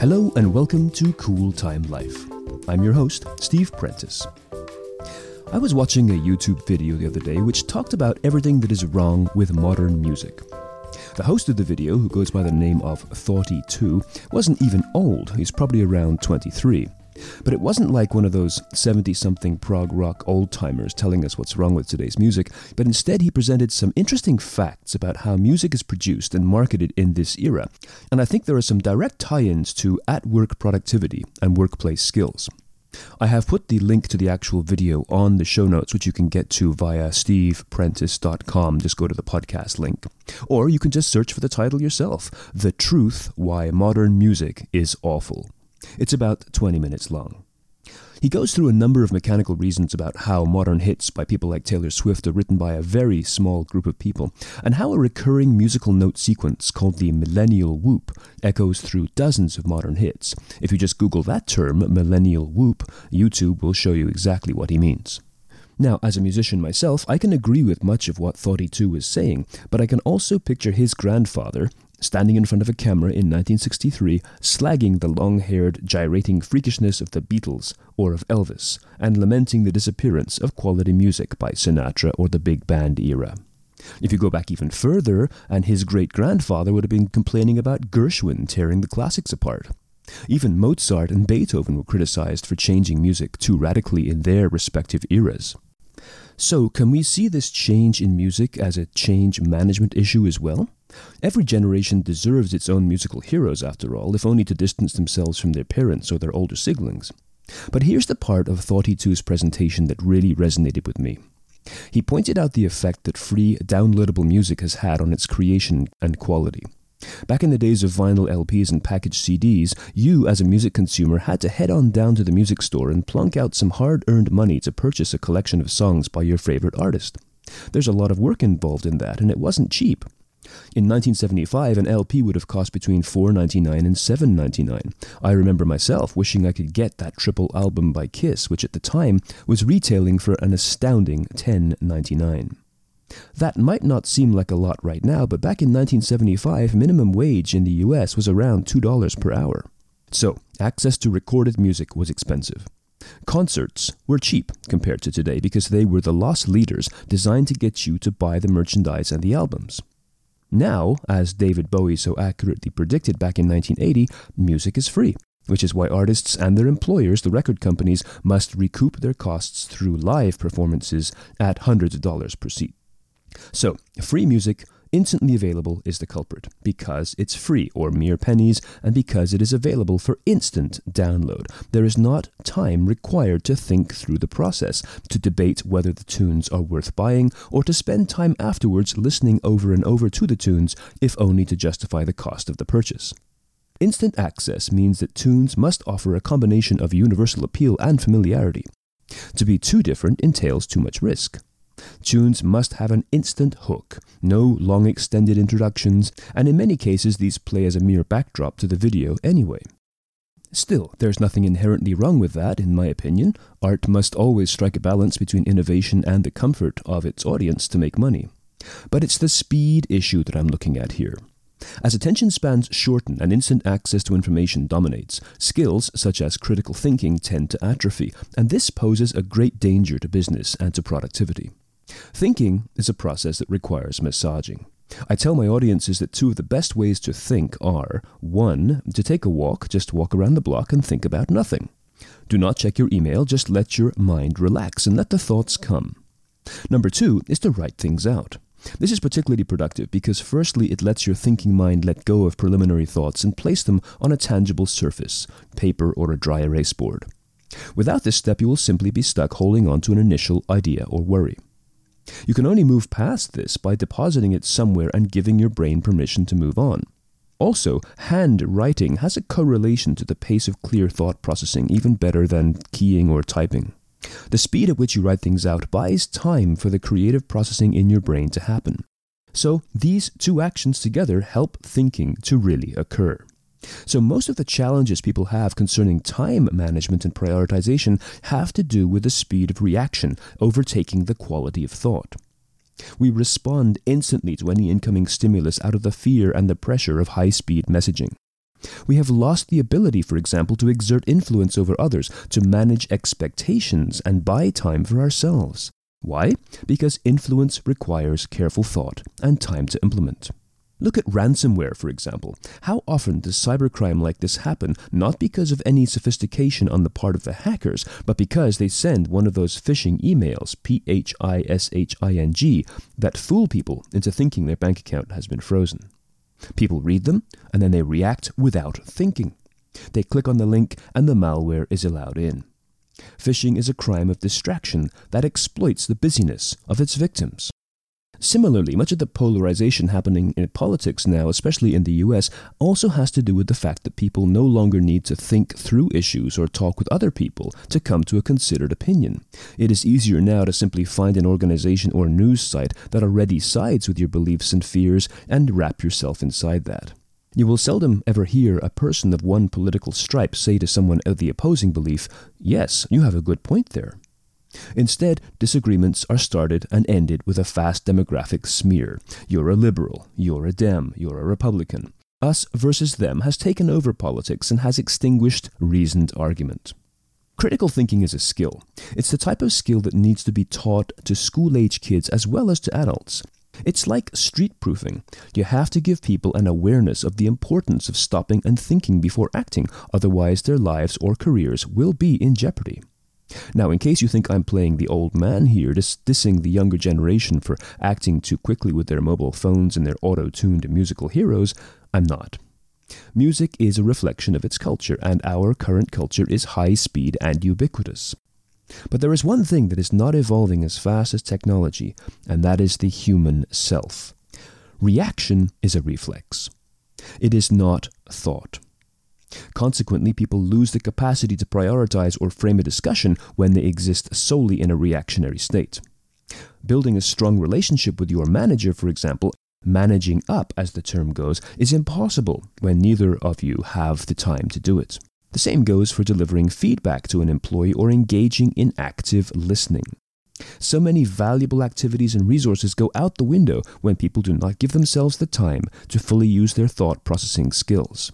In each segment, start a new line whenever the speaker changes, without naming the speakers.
Hello and welcome to Cool Time Life. I'm your host, Steve Prentice. I was watching a YouTube video the other day which talked about everything that is wrong with modern music. The host of the video, who goes by the name of Thoughty2, wasn't even old, he's probably around 23. But it wasn't like one of those 70 something prog rock old timers telling us what's wrong with today's music, but instead he presented some interesting facts about how music is produced and marketed in this era. And I think there are some direct tie ins to at work productivity and workplace skills. I have put the link to the actual video on the show notes, which you can get to via steveprentice.com. Just go to the podcast link. Or you can just search for the title yourself The Truth Why Modern Music is Awful. It's about 20 minutes long. He goes through a number of mechanical reasons about how modern hits by people like Taylor Swift are written by a very small group of people, and how a recurring musical note sequence called the millennial whoop echoes through dozens of modern hits. If you just Google that term, millennial whoop, YouTube will show you exactly what he means. Now, as a musician myself, I can agree with much of what Thoughty2 is saying, but I can also picture his grandfather, standing in front of a camera in 1963, slagging the long haired, gyrating freakishness of the Beatles or of Elvis, and lamenting the disappearance of quality music by Sinatra or the big band era. If you go back even further, and his great grandfather would have been complaining about Gershwin tearing the classics apart. Even Mozart and Beethoven were criticized for changing music too radically in their respective eras. So, can we see this change in music as a change management issue as well? Every generation deserves its own musical heroes, after all, if only to distance themselves from their parents or their older siblings. But here's the part of Thoughty2's presentation that really resonated with me. He pointed out the effect that free, downloadable music has had on its creation and quality. Back in the days of vinyl LPs and packaged CDs, you, as a music consumer, had to head on down to the music store and plunk out some hard earned money to purchase a collection of songs by your favorite artist. There's a lot of work involved in that, and it wasn't cheap. In 1975, an LP would have cost between $4.99 and $7.99. I remember myself wishing I could get that triple album by Kiss, which at the time was retailing for an astounding $10.99. That might not seem like a lot right now, but back in 1975, minimum wage in the US was around $2 per hour. So, access to recorded music was expensive. Concerts were cheap compared to today because they were the lost leaders designed to get you to buy the merchandise and the albums. Now, as David Bowie so accurately predicted back in 1980, music is free, which is why artists and their employers, the record companies, must recoup their costs through live performances at hundreds of dollars per seat. So, free music instantly available is the culprit because it's free or mere pennies and because it is available for instant download. There is not time required to think through the process, to debate whether the tunes are worth buying, or to spend time afterwards listening over and over to the tunes, if only to justify the cost of the purchase. Instant access means that tunes must offer a combination of universal appeal and familiarity. To be too different entails too much risk. Tunes must have an instant hook, no long extended introductions, and in many cases these play as a mere backdrop to the video anyway. Still, there's nothing inherently wrong with that, in my opinion. Art must always strike a balance between innovation and the comfort of its audience to make money. But it's the speed issue that I'm looking at here. As attention spans shorten and instant access to information dominates, skills such as critical thinking tend to atrophy, and this poses a great danger to business and to productivity. Thinking is a process that requires massaging. I tell my audiences that two of the best ways to think are 1. To take a walk, just walk around the block and think about nothing. Do not check your email, just let your mind relax and let the thoughts come. Number 2 is to write things out. This is particularly productive because, firstly, it lets your thinking mind let go of preliminary thoughts and place them on a tangible surface, paper or a dry erase board. Without this step, you will simply be stuck holding on to an initial idea or worry. You can only move past this by depositing it somewhere and giving your brain permission to move on. Also, handwriting has a correlation to the pace of clear thought processing even better than keying or typing. The speed at which you write things out buys time for the creative processing in your brain to happen. So, these two actions together help thinking to really occur. So, most of the challenges people have concerning time management and prioritization have to do with the speed of reaction overtaking the quality of thought. We respond instantly to any incoming stimulus out of the fear and the pressure of high speed messaging. We have lost the ability, for example, to exert influence over others, to manage expectations, and buy time for ourselves. Why? Because influence requires careful thought and time to implement. Look at ransomware, for example. How often does cybercrime like this happen not because of any sophistication on the part of the hackers, but because they send one of those phishing emails, P H I S H I N G, that fool people into thinking their bank account has been frozen? People read them, and then they react without thinking. They click on the link, and the malware is allowed in. Phishing is a crime of distraction that exploits the busyness of its victims. Similarly, much of the polarization happening in politics now, especially in the US, also has to do with the fact that people no longer need to think through issues or talk with other people to come to a considered opinion. It is easier now to simply find an organization or news site that already sides with your beliefs and fears and wrap yourself inside that. You will seldom ever hear a person of one political stripe say to someone of the opposing belief, Yes, you have a good point there. Instead, disagreements are started and ended with a fast demographic smear. You're a liberal, you're a Dem, you're a Republican. Us versus them has taken over politics and has extinguished reasoned argument. Critical thinking is a skill. It's the type of skill that needs to be taught to school age kids as well as to adults. It's like street proofing. You have to give people an awareness of the importance of stopping and thinking before acting, otherwise, their lives or careers will be in jeopardy. Now, in case you think I'm playing the old man here, dis- dissing the younger generation for acting too quickly with their mobile phones and their auto tuned musical heroes, I'm not. Music is a reflection of its culture, and our current culture is high speed and ubiquitous. But there is one thing that is not evolving as fast as technology, and that is the human self. Reaction is a reflex. It is not thought. Consequently, people lose the capacity to prioritize or frame a discussion when they exist solely in a reactionary state. Building a strong relationship with your manager, for example, managing up, as the term goes, is impossible when neither of you have the time to do it. The same goes for delivering feedback to an employee or engaging in active listening. So many valuable activities and resources go out the window when people do not give themselves the time to fully use their thought processing skills.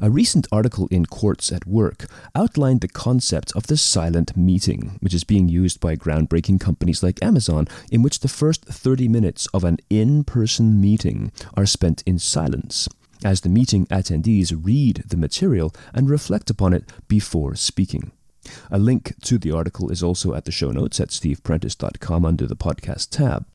A recent article in Quartz at Work outlined the concept of the silent meeting, which is being used by groundbreaking companies like Amazon, in which the first 30 minutes of an in person meeting are spent in silence, as the meeting attendees read the material and reflect upon it before speaking. A link to the article is also at the show notes at steveprentice.com under the podcast tab.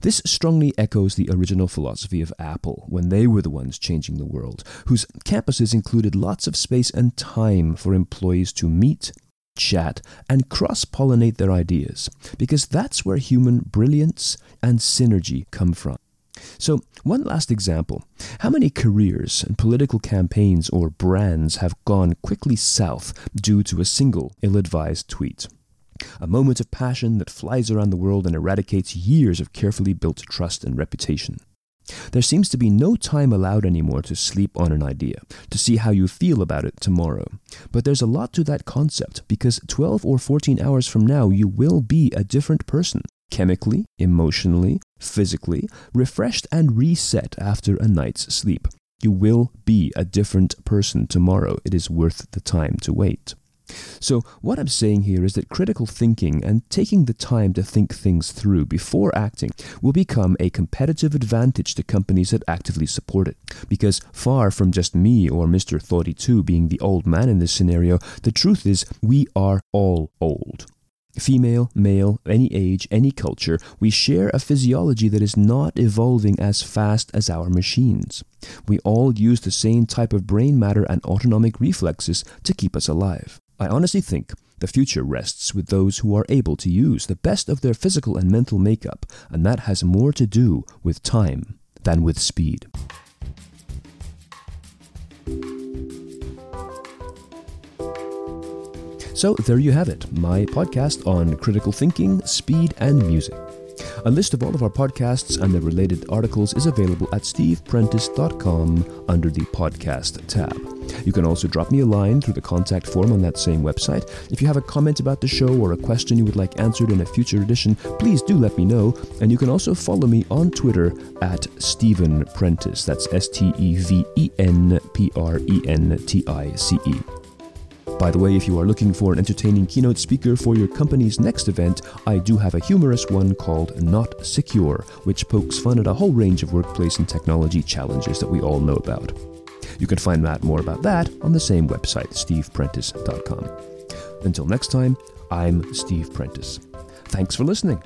This strongly echoes the original philosophy of Apple when they were the ones changing the world, whose campuses included lots of space and time for employees to meet, chat, and cross pollinate their ideas, because that's where human brilliance and synergy come from. So, one last example. How many careers and political campaigns or brands have gone quickly south due to a single ill advised tweet? A moment of passion that flies around the world and eradicates years of carefully built trust and reputation. There seems to be no time allowed anymore to sleep on an idea, to see how you feel about it tomorrow. But there's a lot to that concept because 12 or 14 hours from now, you will be a different person, chemically, emotionally, physically, refreshed and reset after a night's sleep. You will be a different person tomorrow. It is worth the time to wait. So, what I'm saying here is that critical thinking and taking the time to think things through before acting will become a competitive advantage to companies that actively support it. Because far from just me or Mr. Thoughty2 being the old man in this scenario, the truth is we are all old. Female, male, any age, any culture, we share a physiology that is not evolving as fast as our machines. We all use the same type of brain matter and autonomic reflexes to keep us alive. I honestly think the future rests with those who are able to use the best of their physical and mental makeup, and that has more to do with time than with speed. So, there you have it, my podcast on critical thinking, speed, and music. A list of all of our podcasts and the related articles is available at steveprentice.com under the podcast tab. You can also drop me a line through the contact form on that same website. If you have a comment about the show or a question you would like answered in a future edition, please do let me know. And you can also follow me on Twitter at Steven Prentice. That's S T E V E N P R E N T I C E. By the way, if you are looking for an entertaining keynote speaker for your company's next event, I do have a humorous one called Not Secure, which pokes fun at a whole range of workplace and technology challenges that we all know about. You can find out more about that on the same website, steveprentice.com. Until next time, I'm Steve Prentice. Thanks for listening.